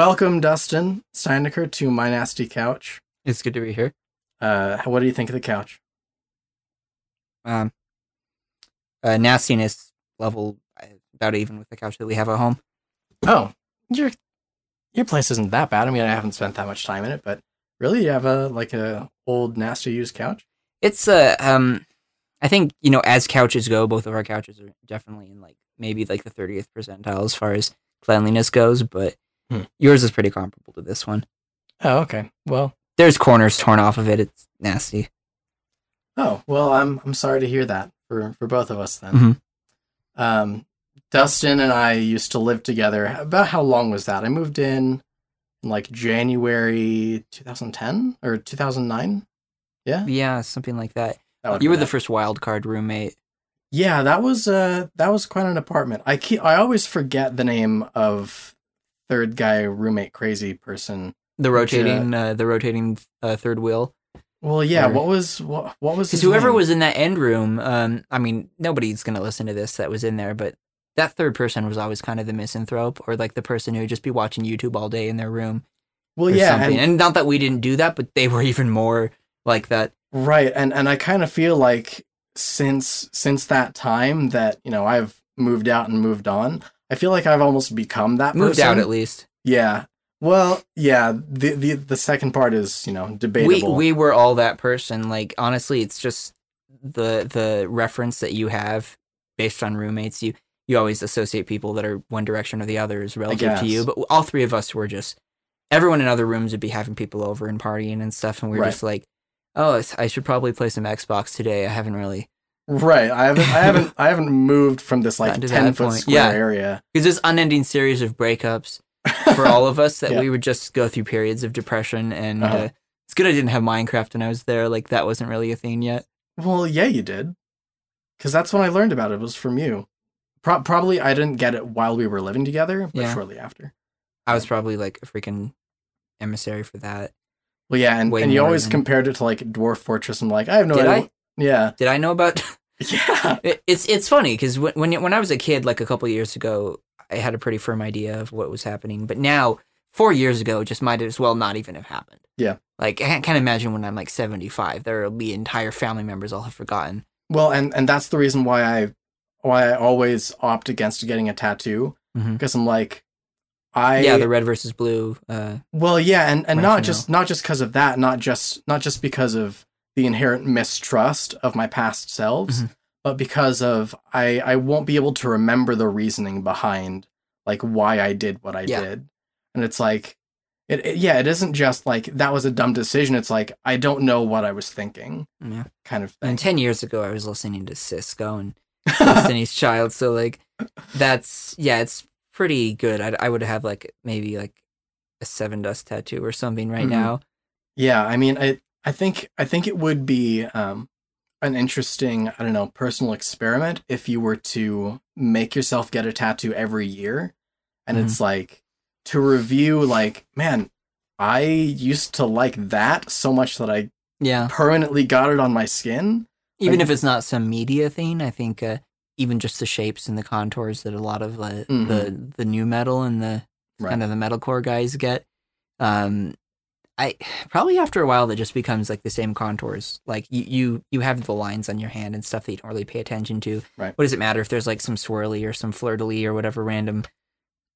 welcome, Dustin Steinecker, to my nasty couch. It's good to be here. Uh, what do you think of the couch? Um, uh, nastiness level uh, about even with the couch that we have at home. Oh, your your place isn't that bad. I mean, I haven't spent that much time in it, but really, you have a like a old nasty used couch. It's uh um, I think you know as couches go, both of our couches are definitely in like maybe like the thirtieth percentile as far as cleanliness goes, but Hmm. yours is pretty comparable to this one. Oh, okay. Well, There's corners torn off of it. It's nasty. oh well. I'm I'm sorry to hear that for for both of us then. Mhm. Um, Dustin and I used to live together. About how long was that? I moved in in like January 2010 or 2009. Yeah, Yeah, something like that. That You were been the first wild card roommate. Yeah, that was uh that was quite an apartment. I keep I always forget the name of third guy roommate crazy person. The Which, uh, rotating, uh, the rotating uh, third wheel. Well, yeah, Or- what was what what was Because whoever name? was in that end room, um, I mean, nobody's gonna listen to this that was in there, but that third person was always kind of the misanthrope, or like the person who would just be watching YouTube all day in their room, Well, yeah, and, And, not that we didn't do that, but they were even more like that. right, and and I kind of feel like since since that time that you know I've moved out and moved on, I feel like I've almost become that Moved person. out at least. Yeah. Well, yeah. The the the second part is you know debatable. we we were all that person. Like honestly, it's just the the reference that you have based on roommates. You you always associate people that are one direction or the other as relative to you. But all three of us were just everyone in other rooms would be having people over and partying and stuff, and we were Right. just like, oh, I should probably play some Xbox today. I haven't really right. I haven't I haven't I haven't moved from this like ten foot point. square Yeah. area. because this unending series of breakups for all of us that Yeah. we would just go through periods of depression and. Uh-huh. Uh, it's good I didn't have Minecraft when I was there. Like that wasn't really a thing yet. Well, yeah, you did. Because that's when I learned about it. Was from you. Pro- probably I didn't get it while we were living together, but Yeah. shortly after. I was probably like a freaking emissary for that. Well, yeah, and, and you always than- compared it to like Dwarf Fortress. I'm like, I have no Did idea. I? Yeah, Did I know about? Yeah, It- it's it's funny because when when when I was a kid, like a couple years ago, I had a pretty firm idea of what was happening. But now, four years ago, just might as well not even have happened. Yeah. Like I can't, can't imagine when I'm like 75, there will be entire family members I'll have forgotten. Well, and and that's the reason why I why I always opt against getting a tattoo because I'm like, I yeah, the red versus blue. Uh, Well, yeah, and, and not just not just because of that, not just not just because of the inherent mistrust of my past selves, Mhm. but because of I I won't be able to remember the reasoning behind like why I did what I Yeah. did, and it's like. It, it- yeah, it isn't just like that was a dumb decision. It's like I don't know what I was thinking, yeah. kind of thing. And ten years ago, I was listening to Sisqó and Destiny's Child. So like, that's yeah, it's pretty good. I I would have like maybe like a seven dust tattoo or something right Mhm. now. Yeah, I mean, I I think I think it would be um, an interesting, I don't know, personal experiment if you were to make yourself get a tattoo every year, and Mhm. it's like to review, like, man, I used to like that so much that I Yeah. permanently got it on my skin. even Like- if it's not some media thing, I think uh, even just the shapes and the contours that a lot of uh, Mhm. the the new metal and the Right. kind of the metalcore guys get, um, I probably after a while that just becomes like the same contours. Like you you you have the lines on your hand and stuff that you don't really pay attention to. Right. What does it matter if there's like some swirly or some fleur de lis or whatever random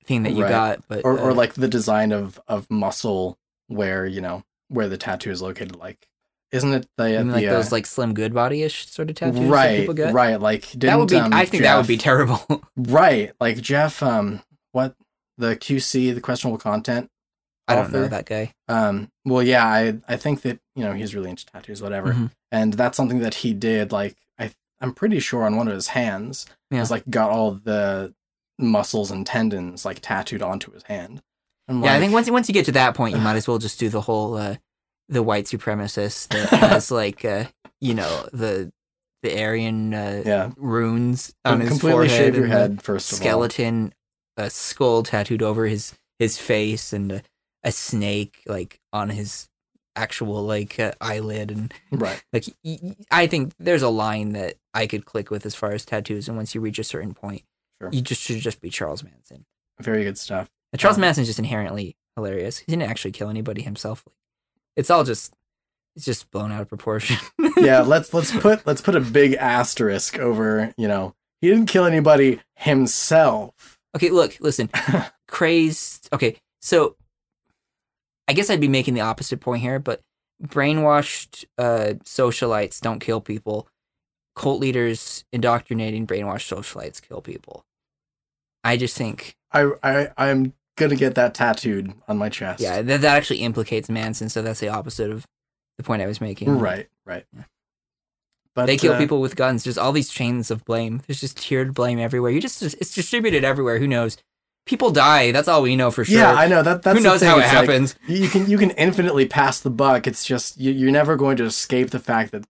thing that you Right. got? But or, or uh, like the design of of muscle where you know where the tattoo is located. Like, isn't it the, mean, like the those uh, like slim good body ish sort of tattoos that right, people get. right? Like, didn't, That would be. um, I think that would be terrible. Right. Like Jeph, um, what the QC, the questionable content. I don't know that guy. Um, well, yeah, I, I think that, you know, he's really into tattoos, whatever. Mhm. And that's something that he did. Like, I, I'm pretty sure on one of his hands, Yeah. was like got all the muscles and tendons like tattooed onto his hand. I'm Yeah, I think once once you get to that point, you might as well just do the whole uh, the white supremacist that has like uh, you know the the Aryan uh, yeah, runes on his completely forehead shave your head first of all. skeleton, a skull tattooed over his his face, and a, snake like on his actual like uh, eyelid, and Right. like y- y- I think there's a line that I could click with as far as tattoos, and once you reach a certain point, Sure. you just should just be Charles Manson. Very good stuff. And Charles Um, Manson's just inherently hilarious. He didn't actually kill anybody himself. It's all just it's just blown out of proportion. yeah, let's let's put let's put a big asterisk over, you know, he didn't kill anybody himself. Okay, look, listen. Crazed. Okay, so I guess I'd be making the opposite point here, but brainwashed uh, socialites don't kill people. Cult leaders indoctrinating brainwashed socialites kill people. I just think I I I'm gonna get that tattooed on my chest. Yeah, that, that actually implicates Manson, so that's the opposite of the point I was making. Right, right. Yeah. But they kill uh, people with guns. There's all these chains of blame. There's just tiered blame everywhere. You just it's distributed everywhere. Who knows? People die. That's all we know for sure. Yeah, I know that. That's Who knows how it It's like, happens? you can you can infinitely pass the buck. It's just you, you're never going to escape the fact that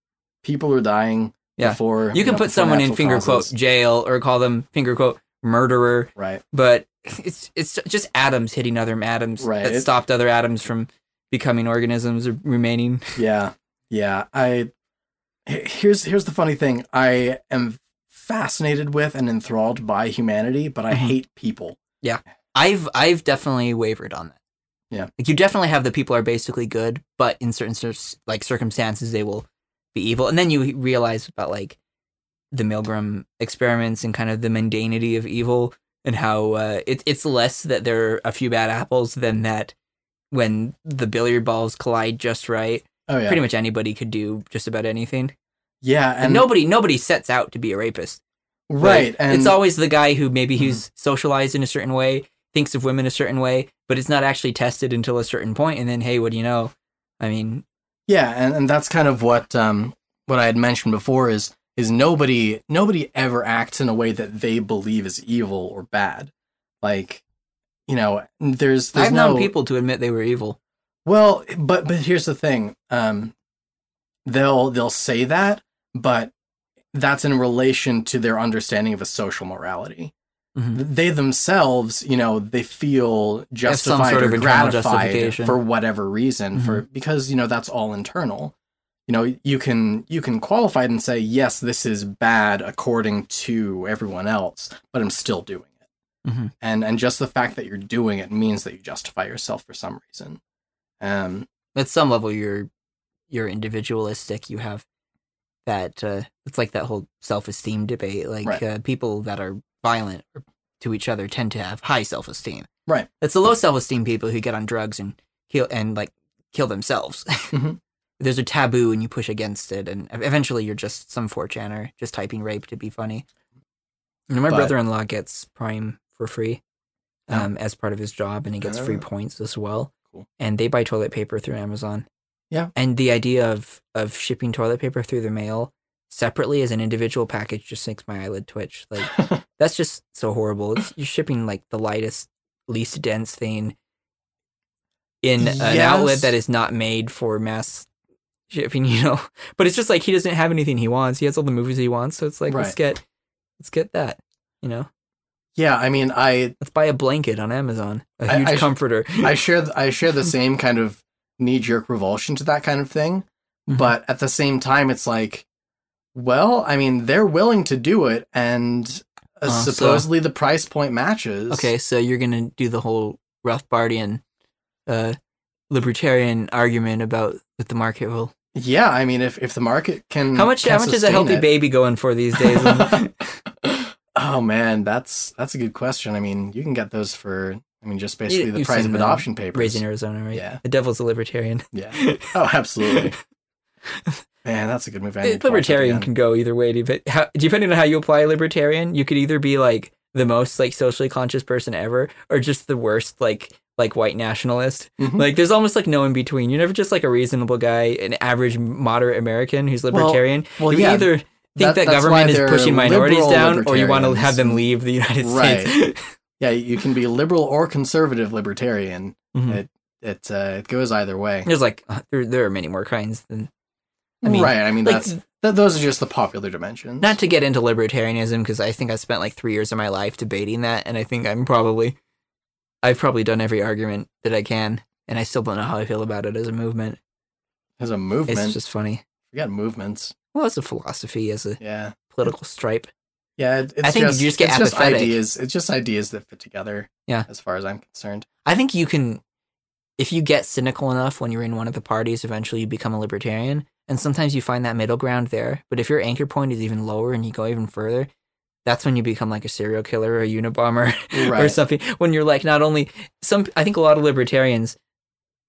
people are dying Yeah. before you can know, put someone in finger causes. quote jail or call them finger quote murderer, Right. but it's it's just atoms hitting other atoms Right. that It- stopped other atoms from becoming organisms or remaining. Yeah. Yeah. I here's here's the funny thing. I am fascinated with and enthralled by humanity, but I Mhm. hate people. I've I've definitely wavered on that. Yeah. like you definitely have the people are basically good, but in certain like circumstances they will be evil, and then you realize about like the Milgram experiments and kind of the mundanity of evil and how uh, it's it's less that there are a few bad apples than that when the billiard balls collide just right. Oh yeah. Pretty much anybody could do just about anything, yeah. and, And nobody nobody sets out to be a rapist. Right. Like, and Mm-hmm. it's always the guy who maybe he's socialized in a certain way, thinks of women a certain way, but it's not actually tested until a certain point, and then hey, what do you know? I mean, Yeah, and, and that's kind of what um what I had mentioned before is is nobody nobody ever acts in a way that they believe is evil or bad. Like, you know, there's there's I've no known people to admit they were evil. Well, but but here's the thing. Um they'll they'll say that, but that's in relation to their understanding of a social morality. Mhm. They themselves, you know, they feel justified sort or of internal gratified for whatever reason, for because you know that's all internal. You know, you can you can qualify it and say yes, this is bad according to everyone else, but I'm still doing it. Mhm. And and just the fact that you're doing it means that you justify yourself for some reason. Um, At some level, you're you're individualistic. You have that. Uh, it's like that whole self-esteem debate. Like Right. uh, people that are violent to each other tend to have high self-esteem. Right. It's the low self-esteem people who get on drugs and kill and like kill themselves. Mhm. There's a taboo and you push against it, and eventually you're just some 4chaner just typing rape to be funny. And my But- brother-in-law gets Prime for free Oh. um, as part of his job, and he gets free Oh. points as well. Cool. And they buy toilet paper through Amazon. Yeah. And the idea of of shipping toilet paper through the mail separately as an individual package just makes my eyelid twitch. Like that's just so horrible. It's, you're shipping like the lightest, least dense thing in an outlet that is not made for mass shipping, you know. But it's just like he doesn't have anything he wants. He has all the movies he wants, so it's like let's get let's get that, you know. yeah, I mean, I Let's buy a blanket on Amazon, a huge I sh- comforter. I share I share the same kind of knee jerk revulsion to that kind of thing, Mhm. but at the same time, it's like, well, I mean, they're willing to do it, and uh, Uh, so- supposedly the price point matches. Okay, so you're gonna do the whole Rothbardian, uh, libertarian argument about that the market will. Yeah, I mean, if if the market can, How much? can How much is a healthy it- baby going for these days? oh man, that's that's a good question. I mean, you can get those for, I mean, just basically the you've price of them adoption papers. Raising Arizona, right? Yeah. The devil's a libertarian. Yeah. Oh, absolutely. Man, that's a good movie. I need to watch that libertarian can go either way. How, depending on how you apply libertarian, you could either be like the most like socially conscious person ever, or just the worst like like white nationalist. Mhm. Like there's almost like no in between. You're never just like a reasonable guy, an average moderate American who's libertarian. well, you yeah, either think that- that, government is pushing minorities down, or you want to have them leave the United Right. States. Yeah, you can be liberal or conservative libertarian. Mhm. It it uh, it goes either way. There's like uh, there there are many more kinds than. I mean, right. I mean, like, that's th- those are just the popular dimensions. not to get into libertarianism because I think I spent like three years of my life debating that, and I think I'm probably, I've probably done every argument that I can, and I still don't know how I feel about it as a movement. as a movement. It's just funny. Forget movements. Well, as a philosophy, as a Yeah. political stripe. Yeah, it, it's I think you just, just get it's just ideas. It's just ideas that fit together. Yeah. as far as I'm concerned. I think you can if you get cynical enough when you're in one of the parties, eventually you become a libertarian. And sometimes you find that middle ground there. But if your anchor point is even lower and you go even further, that's when you become like a serial killer or a Unabomber or something. When you're like not only some, I think a lot of libertarians,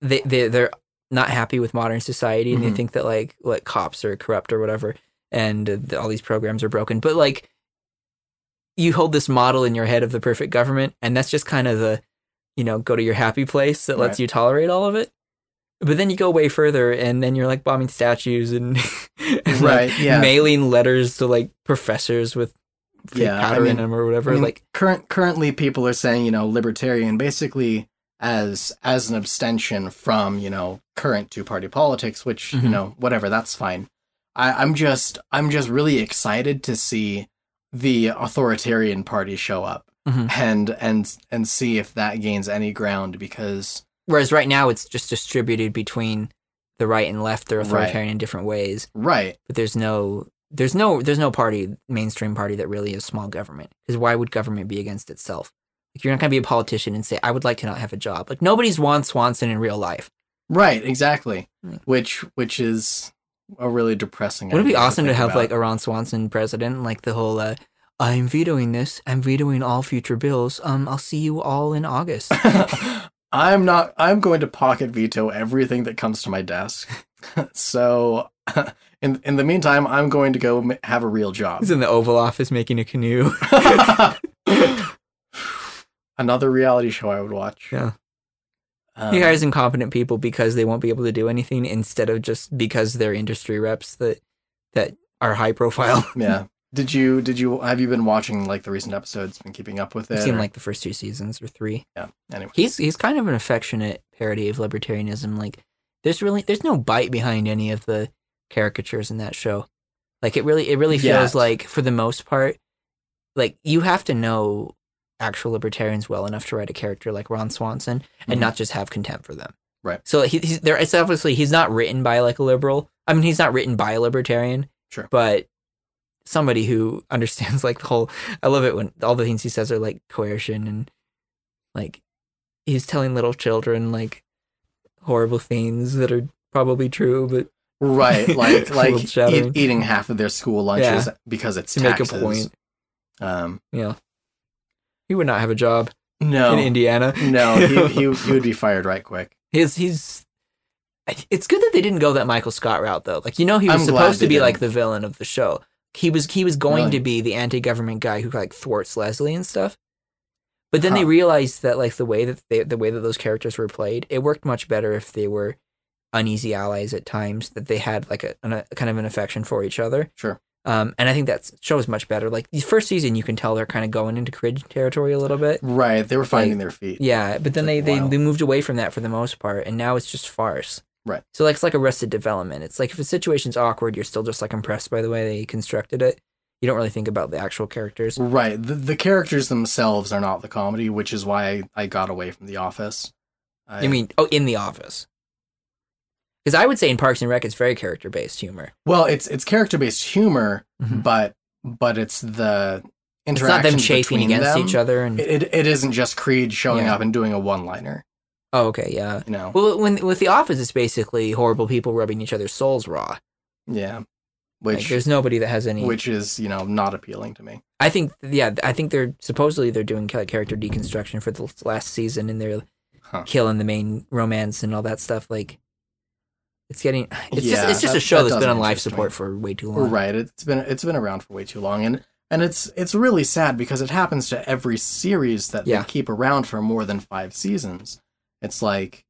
they they they're not happy with modern society and they Mhm. think that like what cops are corrupt or whatever, and uh, all these programs are broken. But like, you hold this model in your head of the perfect government, and that's just kind of the, you know, go to your happy place that lets Right. you tolerate all of it. But then you go way further, and then you're like bombing statues and, and, like, yeah. mailing letters to like professors with fake Yeah, I powder in them or whatever. I mean, like, current currently people are saying you know libertarian basically as as an abstention from you know current two party politics, which Mhm. you know whatever that's fine. I, I'm just I'm just really excited to see the authoritarian party show up Mhm. and and and see if that gains any ground because whereas right now it's just distributed between the right and left. They're Right. authoritarian in different ways, right but there's no. There's no there's no party mainstream party that really is small government because why would government be against itself? Like you're not gonna be a politician and say I would like to not have a job. Like nobody's Ron Swanson in real life. right exactly Mm. which which is a really depressing. Would it be awesome to think have about. like a Ron Swanson president? Like the whole, uh, I'm vetoing this. I'm vetoing all future bills. Um, I'll see you all in August. I'm not. I'm going to pocket veto everything that comes to my desk. so, in in the meantime, I'm going to go ma- have a real job. He's in the Oval Office making a canoe. Another reality show I would watch. Yeah. Um, he hires incompetent people because they won't be able to do anything, instead of just because they're industry reps that that are high profile. yeah. Did you did you have you been watching like the recent episodes? Been keeping up with it? Or- like the first two seasons or three. yeah. Anyway, He's he's kind of an affectionate parody of libertarianism. Like there's really there's no bite behind any of the caricatures in that show. Like it really it really feels like for the most part, like you have to know actual libertarians well enough to write a character like Ron Swanson and Mhm. not just have contempt for them. Right. So he, he's there. It's obviously he's not written by like a liberal. I mean, he's not written by a libertarian. Sure. But somebody who understands like the whole. I love it when all the things he says are like coercion and like he's telling little children like horrible things that are probably true, but right, like like eat, eating half of their school lunches because it's to make a point, Um, know, he would not have a job no, in Indiana. no, he, he he would be fired right quick. He's he's. It's good that they didn't go that Michael Scott route though. Like you know, he was I'm supposed to be like didn't. the villain of the show. He was he was going Really? to be the anti-government guy who like thwarts Leslie and stuff. But then they realized that like the way that they, the way that those characters were played, it worked much better if they were uneasy allies at times. That they had like a, an, a kind of an affection for each other. Sure. Um, and I think that show shows much better. Like the first season, you can tell they're kind of going into cringe territory a little bit. Right, they were finding Like, their feet. Yeah, but then they, It's they, like, they moved away from that for the most part, and now it's just farce. Right. So like it's like Arrested Development. It's like if a situation's awkward, you're still just like impressed by the way they constructed it. You don't really think about the actual characters. Right, the the characters themselves are not the comedy, which is why I, I got away from The Office. I, I mean, oh, in The Office. Because I would say in Parks and Rec, it's very character based humor. well, it's it's character based humor, Mhm. but but it's the It's not them interaction chafing against each other. And It, it it isn't just Creed showing Yeah. up and doing a one liner. oh, okay, yeah. You know, Well, when with The Office, it's basically horrible people rubbing each other's souls raw. yeah, Like, which there's nobody that has any. which is you know not appealing to me. I think, yeah, I think they're supposedly they're doing character deconstruction for the last season, and they're Huh. killing the main romance and all that stuff. Like, it's getting it's Yeah, just it's just that- a show that that's been on life support for way too long. Right, it's been it's been around for way too long, and and it's it's really sad because it happens to every series that Yeah. they keep around for more than five seasons. It's like,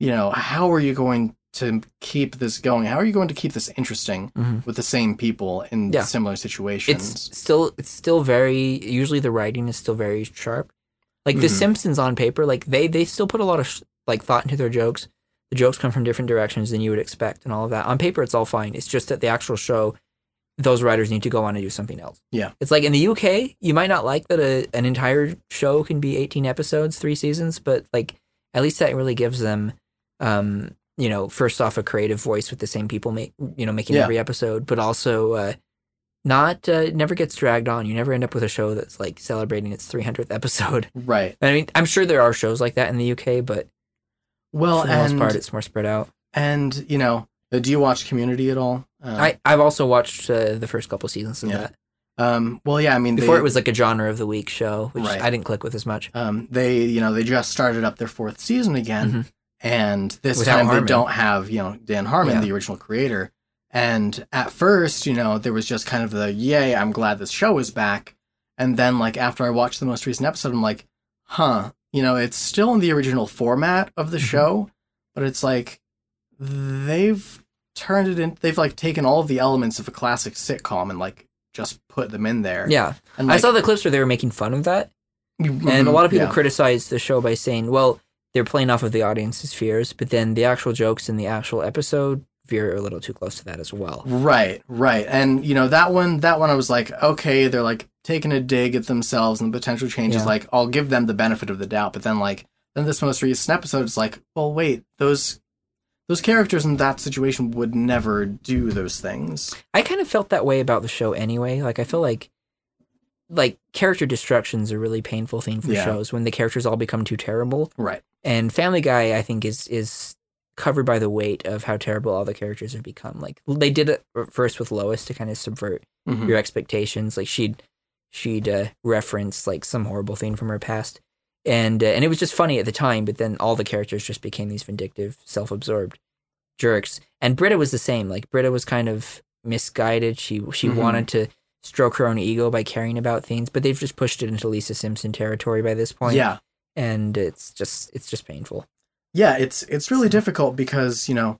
you know, how are you going to keep this going? How are you going to keep this interesting Mhm. with the same people in Yeah. similar situations? It's still it's still very usually the writing is still very sharp. Like The Mhm. Simpsons on paper, like they they still put a lot of sh- like thought into their jokes. The jokes come from different directions than you would expect, and all of that. On paper, it's all fine. It's just that the actual show, those writers need to go on and do something else. Yeah. it's like in the UK, you might not like that a, an entire show can be eighteen episodes, three seasons, but like at least that really gives them, um, you know, first off a creative voice with the same people make you know making Yeah. every episode, but also. Uh, not uh, it never gets dragged on. You never end up with a show that's like celebrating its 300th episode. right. I mean, I'm sure there are shows like that in the UK, but Well, For the and most part, it's more spread out. and you know, uh, do you watch Community at all? Um, I I've also watched uh, the first couple seasons of Yeah. that. um, well, yeah, I mean, Before they, it was like a genre of the week show, which Right. I didn't click with as much. um, they, you know, they just started up their fourth season again, Mhm. and this Without time Harmon. they don't have, you know, Dan Harmon, Yeah. the original creator. And at first, you know, there was just kind of the yay, I'm glad this show is back. And then, like, after I watched the most recent episode, I'm like, huh, you know, it's still in the original format of the Mhm. show, but it's like they've turned it in, they've like taken all of the elements of a classic sitcom and like just put them in there. Yeah, And, I saw the clips where they were making fun of that, and a lot of people yeah. criticized the show by saying, "Well, they're playing off of the audience's fears," but then the actual jokes in the actual episode veer a little too close to that as well. Right, right. And you know, that one that one I was like, okay, they're like taking a dig at themselves and the potential changes, Yeah. like I'll give them the benefit of the doubt. But then like then this most recent episode is like, well wait, those those characters in that situation would never do those things. I kind of felt that way about the show anyway. Like I feel like like character destruction's a really painful thing for Yeah. shows when the characters all become too terrible. Right. And Family Guy, I think, is is covered by the weight of how terrible all the characters have become. Like they did it first with Lois to kind of subvert Mhm. your expectations. Like she'd she'd uh, reference like some horrible thing from her past, and uh, and it was just funny at the time. But then all the characters just became these vindictive, self-absorbed jerks. And Britta was the same. Like Britta was kind of misguided. She she Mhm. wanted to stroke her own ego by caring about things, but they've just pushed it into Lisa Simpson territory by this point. Yeah. and it's just it's just painful. Yeah, it's it's really difficult because, you know,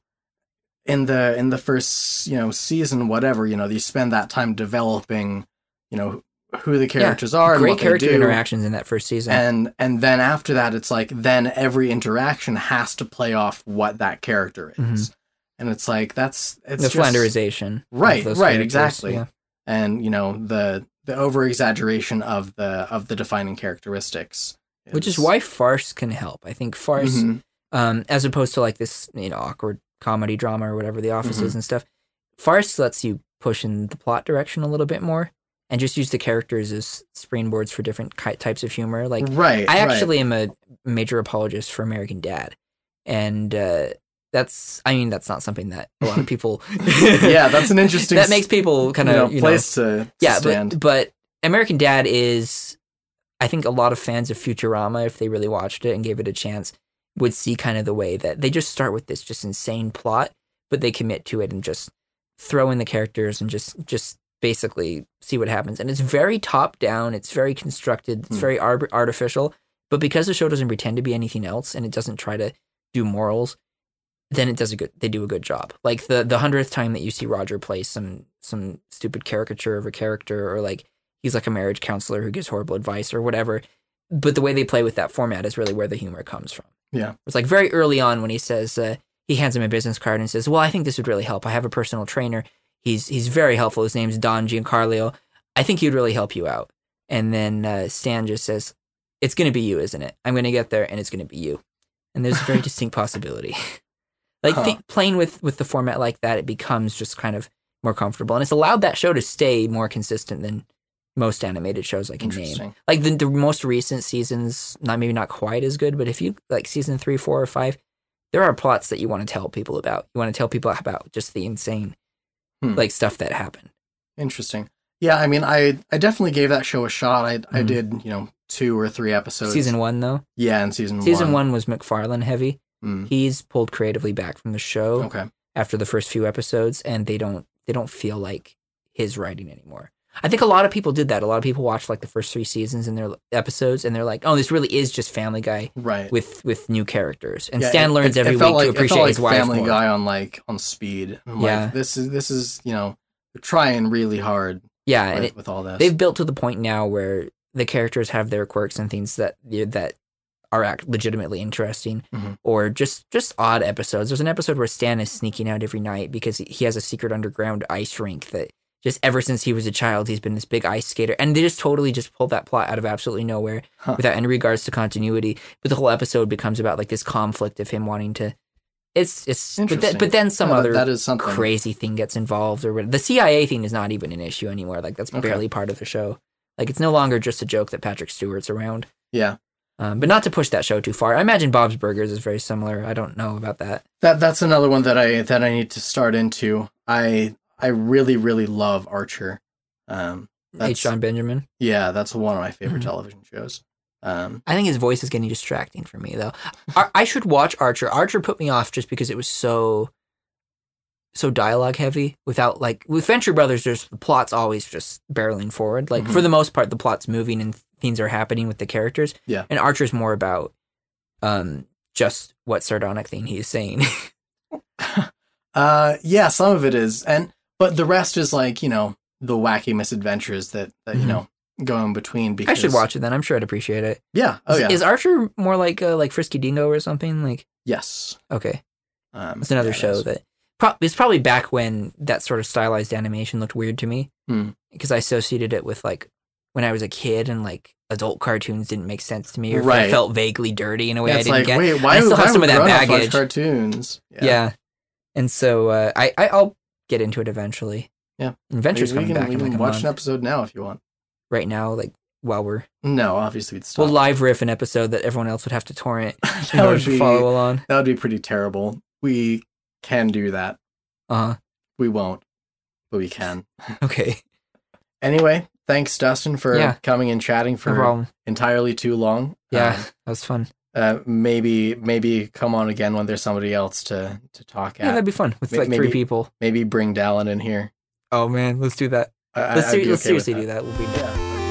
in the in the first, you know, season, whatever, you know, you spend that time developing, you know, who the characters are and Great character do. interactions in that first season. and and then after that it's like then every interaction has to play off what that character is and it's like that's it's the just, Flanderization, Right, right, characters, exactly. yeah. and you know the the over exaggeration of the of the defining characteristics Which is why farce can help. I think farce, Mhm. Um, as opposed to like this, you know, awkward comedy drama or whatever the office Mm-hmm. is and stuff. Farce lets you push in the plot direction a little bit more and just use the characters as springboards for different ki- types of humor. Like right I right. actually am a major apologist for American Dad, and uh, that's I mean that's not something that a lot of people. yeah that's an interesting that makes people kind you know, of you know, place to, to yeah, stand but, but American Dad is, I think a lot of fans of Futurama, if they really watched it and gave it a chance, would see kind of the way that they just start with this just insane plot, but they commit to it and just throw in the characters and just just basically see what happens. And it's very top down. It's very constructed. It's Hmm. very ar- artificial. But because the show doesn't pretend to be anything else and it doesn't try to do morals, then it does a good. They do a good job. Like the the hundredth time that you see Roger play some some stupid caricature of a character, or like he's like a marriage counselor who gives horrible advice or whatever. But the way they play with that format is really where the humor comes from. Yeah. It's like very early on when he says uh, he hands him a business card and says, "Well, I think this would really help. I have a personal trainer. He's he's very helpful. His name's Don Giancarlo. I think he'd really help you out." And then uh, Stan just says, "It's going to be you, isn't it? I'm going to get there, and it's going to be you." And there's a very distinct possibility. like Huh. playing with with the format like that, it becomes just kind of more comfortable, and it's allowed that show to stay more consistent than most animated shows I can name. Like the, the most recent seasons not maybe not quite as good but if you like season three four or five there are plots that you want to tell people about. You want to tell people about just the insane Hmm. like stuff that happened. Interesting. Yeah i mean i i definitely gave that show a shot. I i Mhm. did you know two or three episodes. Season one though? Yeah in season one season one, one was MacFarlane heavy. Mm, he's pulled creatively back from the show okay. after the first few episodes and they don't they don't feel like his writing anymore i think a lot of people did that a lot of people watched like the first three seasons and their episodes and they're like oh this really is just family guy right with with new characters and Yeah, stan it- learns it- every it week like, to it appreciate felt like his wife Family more. Guy on like on speed. I'm Yeah. like, this is this is you know trying really hard yeah with, it, with all this. they've built to the point now where the characters have their quirks and things that that are act legitimately interesting Mhm. or just just odd episodes there's an episode where stan is sneaking out every night because he has a secret underground ice rink that just ever since he was a child he's been this big ice skater and they just totally just pulled that plot out of absolutely nowhere Huh. without any regards to continuity but the whole episode becomes about like this conflict of him wanting to it's it's but, then but then some Yeah, other that is something crazy thing gets involved or whatever. The CIA thing is not even an issue anymore. Like that's Okay. barely part of the show. Like it's no longer just a joke that Patrick Stewart's around. Yeah. Um, but not to push that show too far. I imagine Bob's Burgers is very similar. I don't know about that. That that's another one that I that I need to start into. I I really really love Archer. Um, H. John Benjamin. yeah, that's one of my favorite Mhm. television shows. Um, I think his voice is getting distracting for me though. Ar- I should watch Archer. Archer put me off just because it was so so dialogue heavy without like with Venture Brothers there's the plot's always just barreling forward. Like for Mhm. the most part the plot's moving and things are happening with the characters. Yeah. And Archer's more about um just what sardonic thing he's saying. uh, yeah, some of it is, and but the rest is like you know the wacky misadventures that, that you Mhm. know go in between. I should watch it then. I'm sure I'd appreciate it. Yeah. Oh Is- yeah. Is Archer more like uh, like Frisky Dingo or something? Like yes. okay. Um, It's another yeah, show is. that pro- it's probably back when that sort of stylized animation looked weird to me Hmm. because I associated it with like when I was a kid and like adult cartoons didn't make sense to me or Right. felt vaguely dirty in a way Yeah, I didn't like, get. wait, why, I still why have some of that baggage. cartoons. yeah. and so uh, I, I I'll get into it eventually. Yeah. Adventure's we, we coming can, back we can like watch an episode now if you want. right now, like while we're No, obviously we'd stop. we'll live riff an episode that everyone else would have to torrent in that order would to be follow along. that would be pretty terrible. We can do that. Uh huh. We won't, but we can. Okay. Anyway, thanks Dustin for Yeah. coming and chatting for problem. entirely too long. Yeah, that was fun. Uh, maybe maybe come on again when there's somebody else to to talk at. Yeah, at. that'd be fun with May- like three maybe- people. maybe bring Dallin in here. Oh man, let's do that. I, Let's, ser- let's okay with seriously do that. We'll be Yeah.